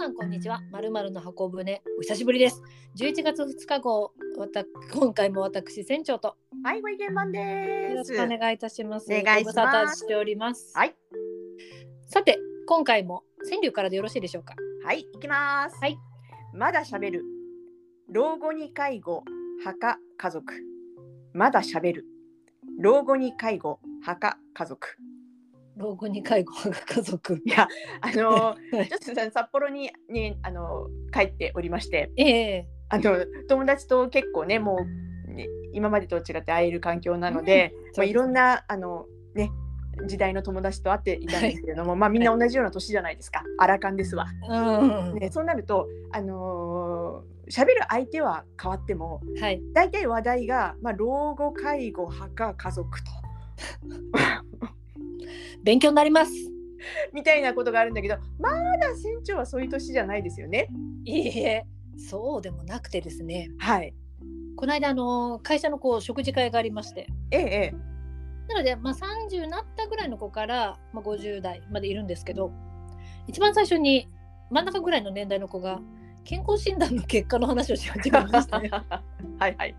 さんこんにちは。まるまるの箱舟お久しぶりです。11月2日号、わた今回も私船長とはい、ご意見番です。よろしくお願いいたします。お願いしますご無沙汰しております。はい、さて今回も川柳からでよろしいでしょうか？はい、行きます。はい。まだ喋る。老後に介護、墓、家族。まだ喋る。老後に介護、墓、家族。老後に介護が家族。いや、あのちょっとさ札幌にね、あのー帰っておりまして、ええあの友達と結構ね、もう、ね、今までと違って会える環境なので、まあ、いろんなあのね時代の友達と会っていたんですけれども、まあみんな同じような年じゃないですか。アラカンですわ。うん、ね、そうなると、あのー喋る相手は変わってもはい。大体話題が、まあ、老後介護墓家族と 勉強になります。みたいなことがあるんだけどまだ船長はそういう年じゃないですよね。いいえ、そうでもなくてですね。はい、この間あの会社のこう食事会がありまして。えええなので、まあ、30になったぐらいの子から、まあ、50代までいるんですけど一番最初に真ん中ぐらいの年代の子が健康診断の結果の話をし始めましたね。はいはい。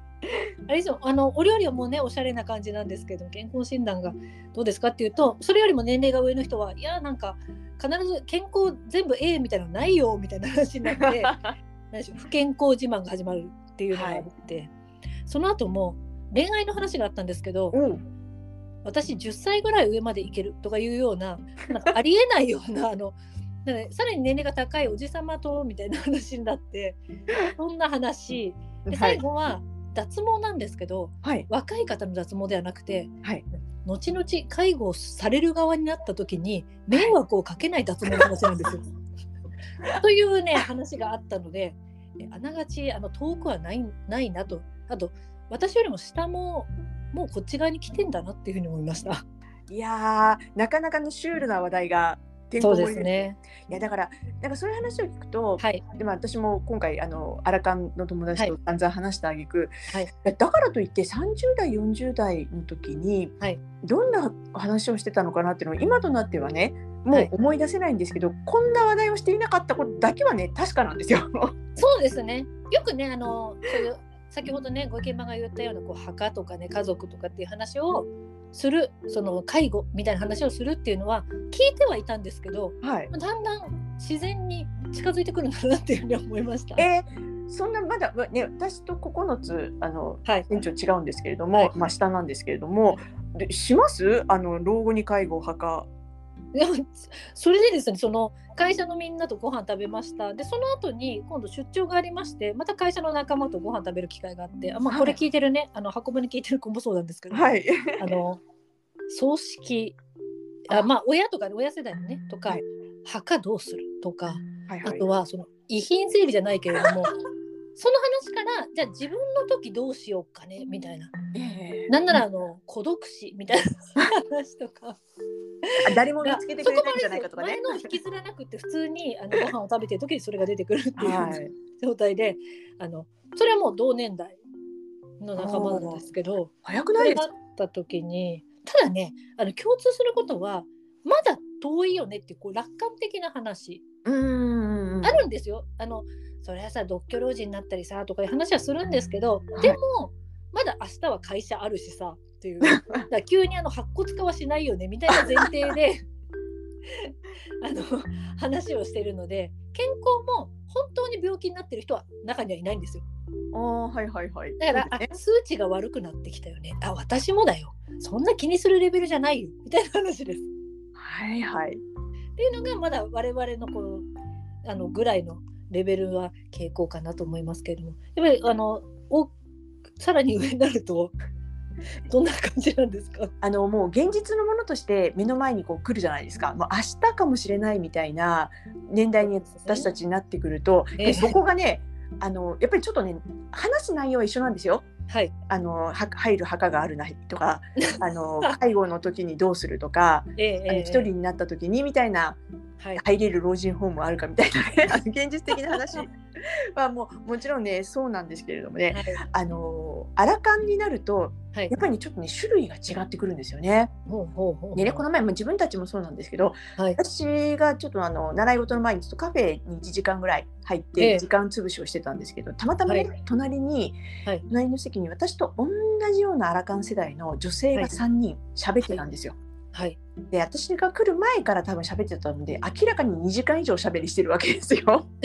あれですよあのお料理はもうねおしゃれな感じなんですけど健康診断がどうですかっていうとそれよりも年齢が上の人はいやなんか必ず健康全部 A みたいなのないよみたいな話になって 不健康自慢が始まるっていうのがあって、その後も恋愛の話があったんですけど、おう私10歳ぐらい上までいけるとかいうようななんかありえないようなあのなんかさらに年齢が高いおじさまとみたいな話になって そんな話ではい最後は脱毛なんですけど、はい若い方の脱毛ではなくてはい。後々介護をされる側になった時に迷惑をかけない脱毛の話なんですよ。というね話があったのでえあながちあの遠くはないないなとあと私よりも下ももうこっち側に来てんだなっていうふうに思いました。いやーなかなかのシュールな話題がそうですね。いやだからなんかそういう話を聞くと、はい。でも私も今回あのアラカンの友達と散々話したあげく、はいだからといって30代40代の時にはいどんな話をしてたのかなっていうのを今となってはねもはいう思い出せないんですけど、こんな話題をしていなかったことだけはね確かなんですよ。そうですね。よくね、あの、そういう、先ほどね、ご意見番が言ったような、こう、墓とかね、家族とかっていう話をする、その介護みたいな話をするっていうのは、聞いてはいたんですけど、はい、だんだん自然に近づいてくるんだなっていうふうに思いました。えーそんなまだね私と9つあのはい。店長違うんですけれども、はいまあ下なんですけれども、でします？あの老後に介護墓 でもそれでですね、その会社のみんなとご飯食べました。で、その後に今度出張がありまして、また会社の仲間とご飯食べる機会があって、あまあ、これ聞いてるね、あの、箱舟聞いてる子もそうなんですけど、はい。あの葬式あまあ親とかね親世代のねとか、はい。墓どうするとかはいはい。あとはその遺品整理じゃないけれどもそのじゃあ自分の時どうしようかねみたいな。えーなんならあの孤独死みたいな話とか。あ誰も見がつけてそこまくれないんじゃないかとかね。前。のを引きずらなくて普通にあのご飯を食べてる時にそれが出てくるっていう。はい。状態であのそれはもう同年代の仲間なんですけど。早くないですそれがあった時にただねあの共通することはまだ遠いよねってこう楽観的な話。うーん。あるんですよ。あのそれはさ独居老人になったりさとかいう話はするんですけど、はいでもまだ明日は会社あるしさっていう だ急にあの白骨化はしないよねみたいな前提で あの話をしてるので健康も本当に病気になってる人は中にはいないんですよ。ああはいはいはい。だから、ねあ数値が悪くなってきたよね。あ、私もだよ。そんな気にするレベルじゃないよ。みたいな話です。はいはい。っていうのがまだ我々のこのあのぐらいのレベルは傾向かなと思いますけれども、やっぱりあのおさらに上になると どんな感じなんですか？あのもう現実のものとして目の前にこう来るじゃないですか。もう明日かもしれないみたいな年代に私たちになってくると、ええでそこがね、あのやっぱりちょっとね話す内容は一緒なんですよ。はい。あのは入る墓があるないとか、あの介護の時にどうするとか、ええええあの一人になった時にみたいなはい。入れる老人ホームあるかみたいなね、現実的な話。まあもうもちろんねそうなんですけれどもね、はい。あのアラカンになるとはい。やっぱりねちょっとね種類が違ってくるんですよね。ほうほうほうでねこの前も自分たちもそうなんですけどはい。私がちょっとあの習い事の前にちょっとカフェに1時間ぐらい入っええ。て時間潰しをしてたんですけどたまたまね、は隣に、はい。隣の席に私と同じようなアラカン世代の女性が3人喋ってたんですよ。はい。で私が来る前から多分喋ってたので明らかに2時間以上喋りしてるわけですよ。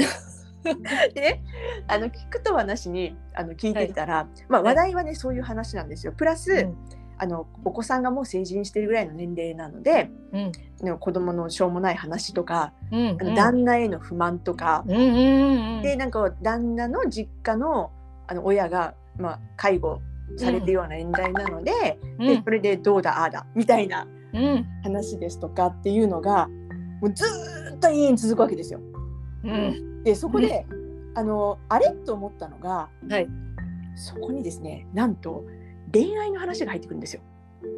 でねあの聞くとはなしにあの聞いてたら、まあ、話題はねそういう話なんですよ。プラス、うん。あのお子さんがもう成人してるぐらいの年齢なので、うん。ね子供のしょうもない話とか、うんあの旦那への不満とか、うんでなんか旦那の実家のあの親が、まあ、介護されてるような年代なので,、うん。でそれでどうだああだみたいなうん話ですとかっていうのがもうずーっと永遠に続くわけですよ。うんでそこで、あのあれと思ったのがはいそこにですねなんと恋愛の話が入ってくるんですよ。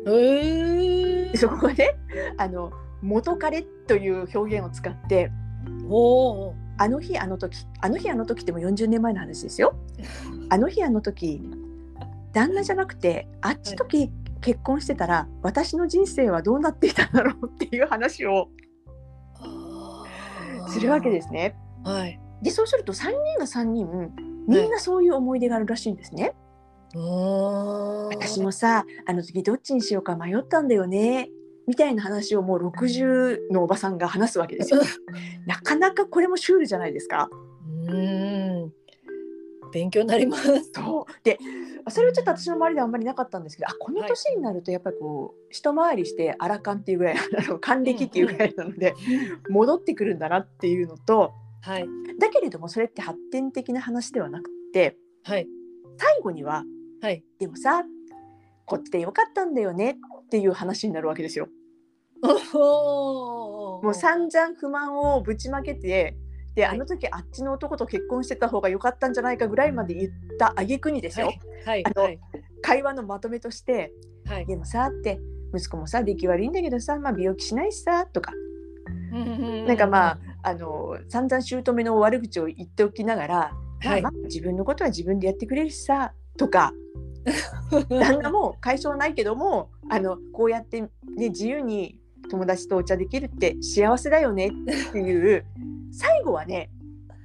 えでそこがねあの元彼という表現を使っておおあの日あの時あの日あの時ってもう40年前の話ですよ。あの日あの時旦那じゃなくてあっちとき結婚してたら私の人生はどうなっていたんだろうっていう話をするわけですね。はいでそうすると3人が3人みんなそういう思い出があるらしいんですね。私もさあの時どっちにしようか迷ったんだよねみたいな話をもう60のおばさんが話すわけですよ。なかなかこれもシュールじゃないですか。うん勉強になります。そう。でそれはちょっと私の周りではあんまりなかったんですけどあこの年になるとやっぱりこう一回りしてアラカンっていうぐらいあの還暦っていうぐらいなので戻ってくるんだなっていうのとはい。だけれどもそれって発展的な話ではなくってはい。最後にははい。でもさこっちでよかったんだよねっていう話になるわけですよ。ももう散々不満をぶちまけてではい。あの時あっちの男と結婚してた方が良かったんじゃないかぐらいまで言った挙句にですよ、はい。はい。あのはい。会話のまとめとしてはいでもさって息子もさ出来悪いんだけどさ、まあ、病気しないしさとか。なんかまああの散々姑の悪口を言っておきながら、はいまあまあ自分のことは自分でやってくれるしさとか。旦那も解消ないけどもあのこうやって、ね、自由に友達とお茶できるって幸せだよねっていう最後はね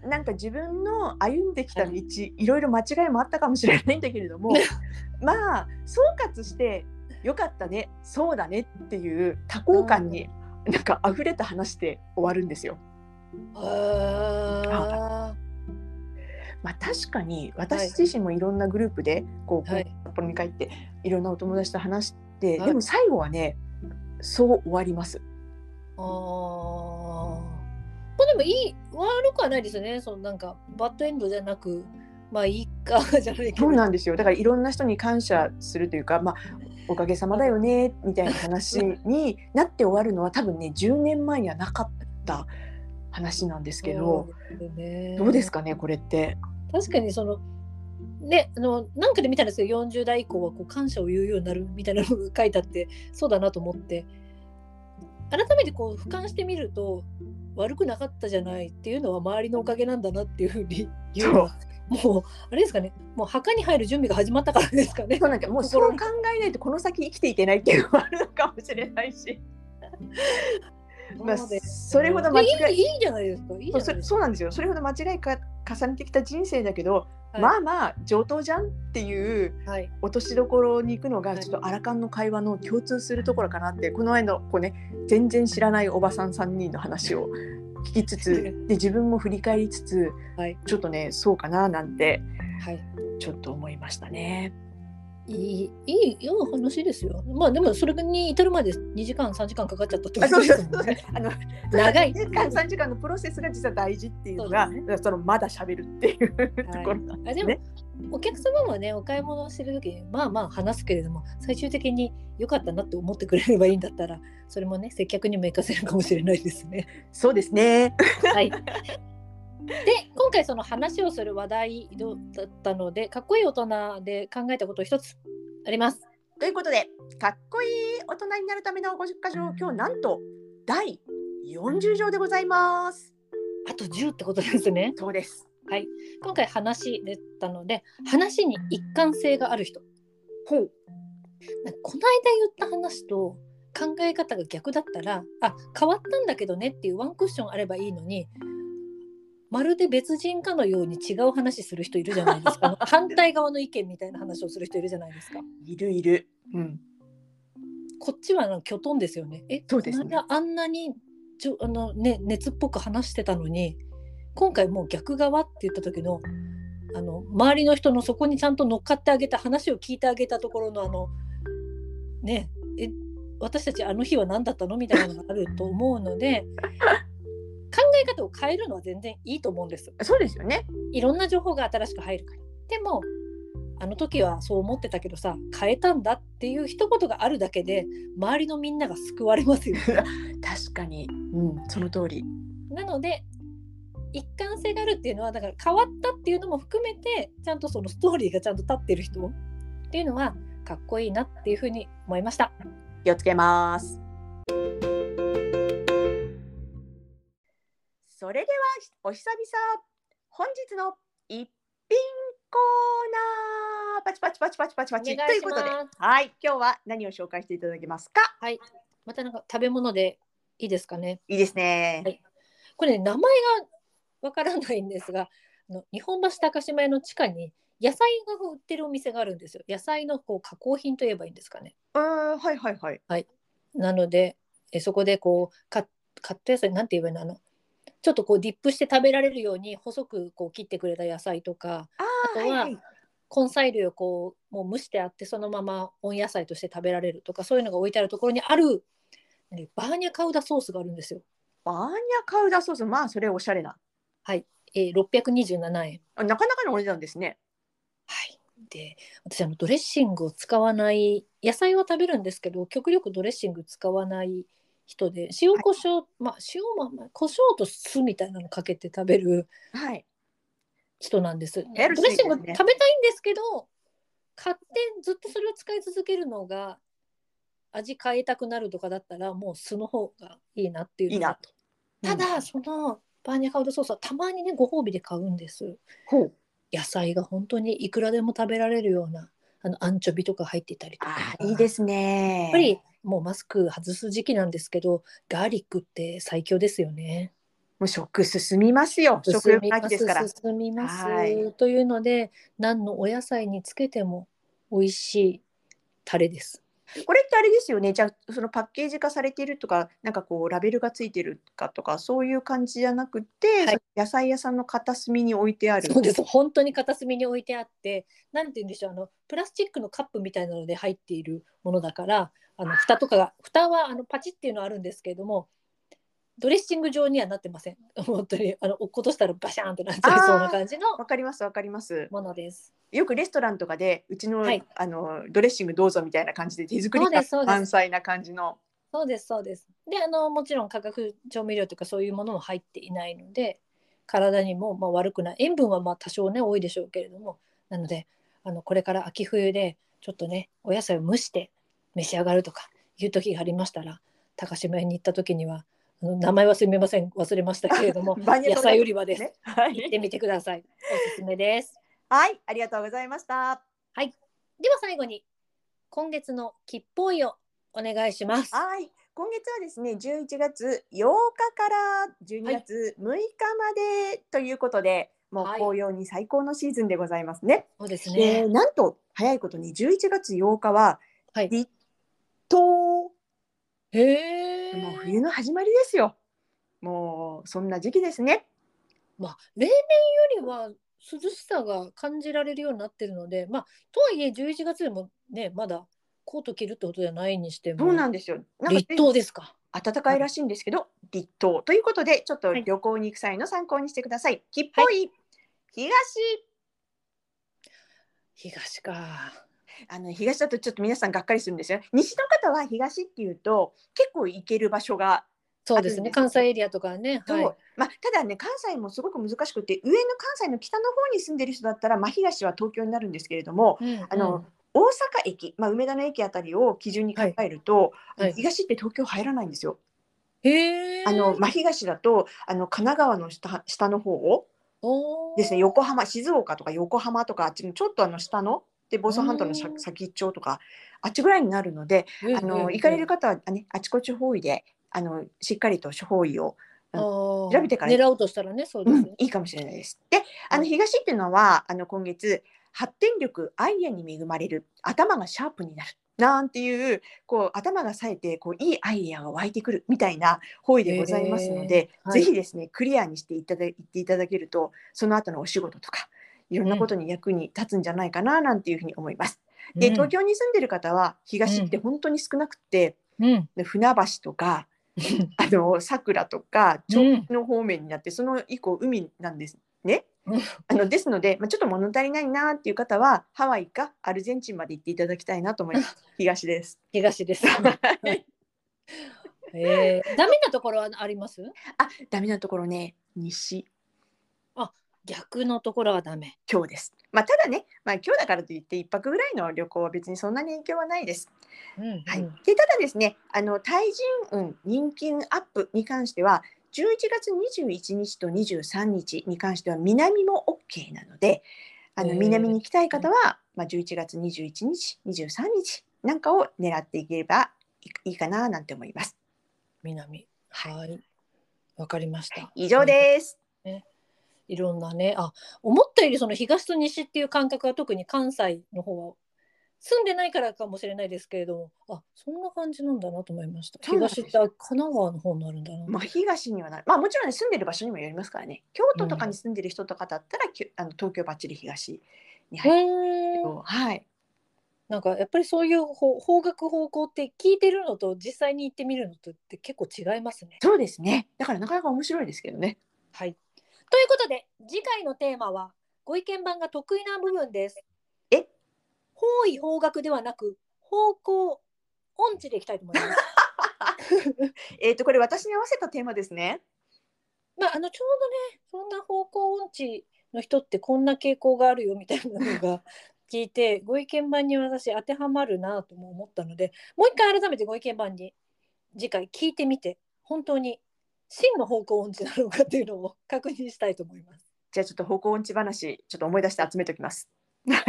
なんか自分の歩んできた道、い、ろいろ間違いもあったかもしれないんだけれども まあ総括してよかったねそうだねっていう多幸感になんか溢れた話で終わるんですよ。あまあ、確かに私自身もいろんなグループでこう、はい。札幌に帰っていろんなお友達と話して、はい。でも最後はねそう終わります。あーまあでもいい悪くはないですよね。そのなんかバッドエンドじゃなくまあいいかじゃないけど。そうなんですよ。だからいろんな人に感謝するというか、まあ、おかげさまだよねみたいな話になって終わるのは多分ね10年前にはなかった話なんですけど、ね。どうですかねこれって。確かにそのねあのなんかで見たんですけど40代以降はこう感謝を言うようになるみたいなのが書いてあってそうだなと思って改めてこう俯瞰してみると悪くなかったじゃないっていうのは周りのおかげなんだなっていうふうに言うもうあれですかね。もう墓に入る準備が始まったからですかね。そうなんかもうそう考えないとこの先生きていけないっていうのもあるのかもしれないし、まあ、それほど間違いいいいいじゃないですか。いいそうそそうなんですよ。それほど間違いか重ねてきた人生だけど、はい。まあまあ上等じゃんっていうはい。落としどころに行くのがはい。ちょっとアラカンの会話の共通するところかなってこの間のこう、ね、全然知らないおばさん3人の話を聞きつつで自分も振り返りつつ、はい。ちょっとねそうかななんてはい。ちょっと思いましたね。いいいいいい話ですよ。まあでもそれに至るまで2時間3時間かかっちゃったってことですもんね。あの長い。2時間3時間のプロセスが実は大事っていうのがそうそのまだ喋るっていうところなんあでも、ね。お客様はねお買い物をしてる時にまあまあ話すけれども最終的に良かったなって思ってくれればいいんだったらそれもね接客にも活かせるかもしれないですね。そうですね。はい、で今回その話をする話題だったのでかっこいい大人で考えたこと一つあります。ということでかっこいい大人になるための50箇条今日なんと第40条でございます。あと10ってことですね。そうです。今回話だったので話に一貫性がある人ほうこの間言った話と考え方が逆だったらあ変わったんだけどねっていうワンクッションあればいいのにまるで別人かのように違う話する人いるじゃないですか 反対側の意見みたいな話をする人いるじゃないですかいるいる。うん。こっちはきょとんですよねえそうですねあんなにちょあの、ね、熱っぽく話してたのに今回もう逆側って言った時のあの周りの人のそこにちゃんと乗っかってあげた話を聞いてあげたところのあのねえ私たちあの日は何だったのみたいなのがあると思うので考え方を変えるのは全然いいと思うんです。そうですよね。いろんな情報が新しく入るから。でもあの時はそう思ってたけどさ変えたんだっていう一言があるだけで周りのみんなが救われますよ。確かに。うん、その通り。なので一貫性があるっていうのはだから変わったっていうのも含めてちゃんとそのストーリーがちゃんと立ってる人っていうのはかっこいいなっていうふうに思いました。気をつけます。それではお久々本日の一品コーナーパチパチパチパチパチパチということではい今日は何を紹介していただけますか？またなんか食べ物でいいですかね？いいですね、はい。これね名前がわからないんですがあの日本橋高島屋の地下に野菜が売ってるお店があるんですよ。野菜のこう加工品といえばいいんですかね。うーんはいはい。はい。なのでえそこでこうか買った野菜なんて言えばいいの？あのちょっとこうディップして食べられるように細くこう切ってくれた野菜とかああとはーはいはい。根菜類をこうもう蒸してあってそのまま温野菜として食べられるとかそういうのが置いてあるところにある、ねバーニャカウダソースがあるんですよ。バーニャカウダソース？まあそれおしゃれな。はい、えー、627円。あなかなかのお値段ですね。はい、で私あのドレッシングを使わない野菜は食べるんですけど極力ドレッシング使わない人で塩コショウ、まあ塩もまあ胡椒と酢みたいなのかけて食べるはい。人なんです。ヘルシードレッシング食べたいんですけど買ってずっとそれを使い続けるのが味変えたくなるとかだったらもう酢の方がいいなっていうのがいいな。とただ、そのバーニャカウダソースはたまにねご褒美で買うんです。ほう。野菜が本当にいくらでも食べられるようなあのアンチョビとか入っていたりとか。あーいいですね。やっぱりもうマスク外す時期なんですけどガーリックって最強ですよね。もう食進みますよ食欲の秋ですから進みますはいというので何のお野菜につけても美味しいタレです。これってあれですよね。じゃあそのパッケージ化されているとか、なんかこうラベルがついてるかとかそういう感じじゃなくて、はい野菜屋さんの片隅に置いてある。そうです本当に片隅に置いてあってなんて言うんでしょうあのプラスチックのカップみたいなので入っているものだからあの蓋とかが蓋はあのパチっていうのはあるんですけれどもドレッシング状にはなってません 本当にあの落っことしたらバシャーンってなっちゃいそうな感じのわかりますわかります。ものです。よくレストランとかでうちの、はいあのドレッシングどうぞみたいな感じで手作り感そうですそうです満載な感じの。そうですそうです。であのもちろん化学調味料とかそういうものも入っていないので体にもまあ悪くない塩分はまあ多少ね多いでしょうけれどもなのであのこれから秋冬でちょっとねお野菜を蒸して召し上がるとかいう時がありましたら高島屋に行った時には名前はすみません忘れましたけれども 野菜売り場です。ね。は行ってい。みてください。おすすめです。はい、ありがとうございました。では最後に今月の吉報位をお願いします。はい。今月はですね、11月8日から12月6日までということで、もうはい紅葉に最高のシーズンでございますね。そうですで、ね。なんと早いことに11月8日ははい。立冬、へえ。もう冬の始まりですよ。もうそんな時期ですね。まあ、例年よりは涼しさが感じられるようになってるので、まあ、とはいえ11月でもねまだコート着るってことじゃないにしてもそうなんですよ。なんか立冬ですか。暖かいらしいんですけど、立冬ということで、ちょっとはい旅行に行く際の参考にしてください。吉報い、東。東か。あの東だとちょっと皆さんがっかりするんですよ。西の方は東っていうと結構行ける場所がそうですね。関西エリアとかね。はい。まあ、ただね関西もすごく難しくて上の関西の北の方に住んでる人だったら真東は東京になるんですけれどもうんあの、大阪駅、まあ、梅田の駅あたりを基準に考えると、はいはい東って東京入らないんですよ。へえ。あの真東だとあの神奈川の下下の方をですね横浜静岡とか横浜とかあっちのちょっとあの下ので房総半島の先っちょとかあっちぐらいになるのであの行かれる方はねあちこち方位であのしっかりと方位を方調べてから狙おうとしたらねそうですね、うんいいかもしれないです。であのうん。東っていうのはあの今月発展力アイデアに恵まれる頭がシャープになるなんていうこう頭が冴えてこういいアイデアが湧いてくるみたいな方位でございますので、はい。ぜひですねクリアにしていただいていただけるとその後のお仕事とかいろんなことに役に立つんじゃないかななんていうふうに思います。で東京に住んでる方は東って本当に少なくて、うん。で船橋とか あの桜とかうん。調布の方面になって、その以降海なんですね。うん。あのですので、まあ、ちょっと物足りないなっていう方はハワイかアルゼンチンまで行っていただきたいなと思います。東です。東です。えー、ダメなところはあります？あ、ダメなところね、西逆のところはダメ。今日です。まあただね、まあ今日だからといって一泊ぐらいの旅行は別にそんなに影響はないです。うんうんはい。でただですね、あの対人運人気運アップに関しては。11月21日と23日に関しては南も OK なのであの南に行きたい方は、まあ、11月21日23日なんかを狙っていければいいいかななんて思います。南。はい。わかりました。以上です。いろんなね、あ、思ったよりその東と西っていう感覚は特に関西の方は住んでないからかもしれないですけれども、あ、そんな感じなんだなと思いました。東って神奈川の方になるんだな。まあ、東にはなる、まあ、もちろん、ね、住んでる場所にもよりますからね京都とかに住んでる人とかだったら、きゅあの東京ばっちり東にう入るけど、はい、なんかやっぱりそういう方方角方向って聞いてるのと実際に行ってみるのとって結構違いますね。そうですねだからなかなか面白いですけどね。はい。ということで次回のテーマはご意見番が得意な部分です。え？方位方角ではなく方向音痴でいきたいと思います。えっとこれ私に合わせたテーマですね。まああのちょうどねそんな方向音痴の人ってこんな傾向があるよみたいなのが 聞いてご意見番に私当てはまるなとも思ったのでもう一回改めてご意見番に次回聞いてみて本当に真の方向音痴なのかっていうのを確認したいと思います。じゃあちょっと方向音痴話ちょっと思い出して集めておきます。まあ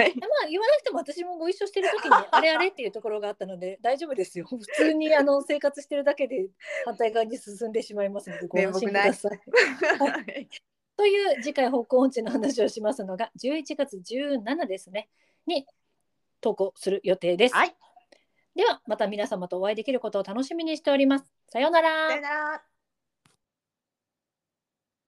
言わなくても私もご一緒してる時に あれあれっていうところがあったので大丈夫ですよ。普通にあの生活してるだけで反対側に進んでしまいますのでご安心ください。はいという次回方向音痴の話をしますのが11月17ですねに投稿する予定です。はいではまた皆様とお会いできることを楽しみにしております。さようならさよなら。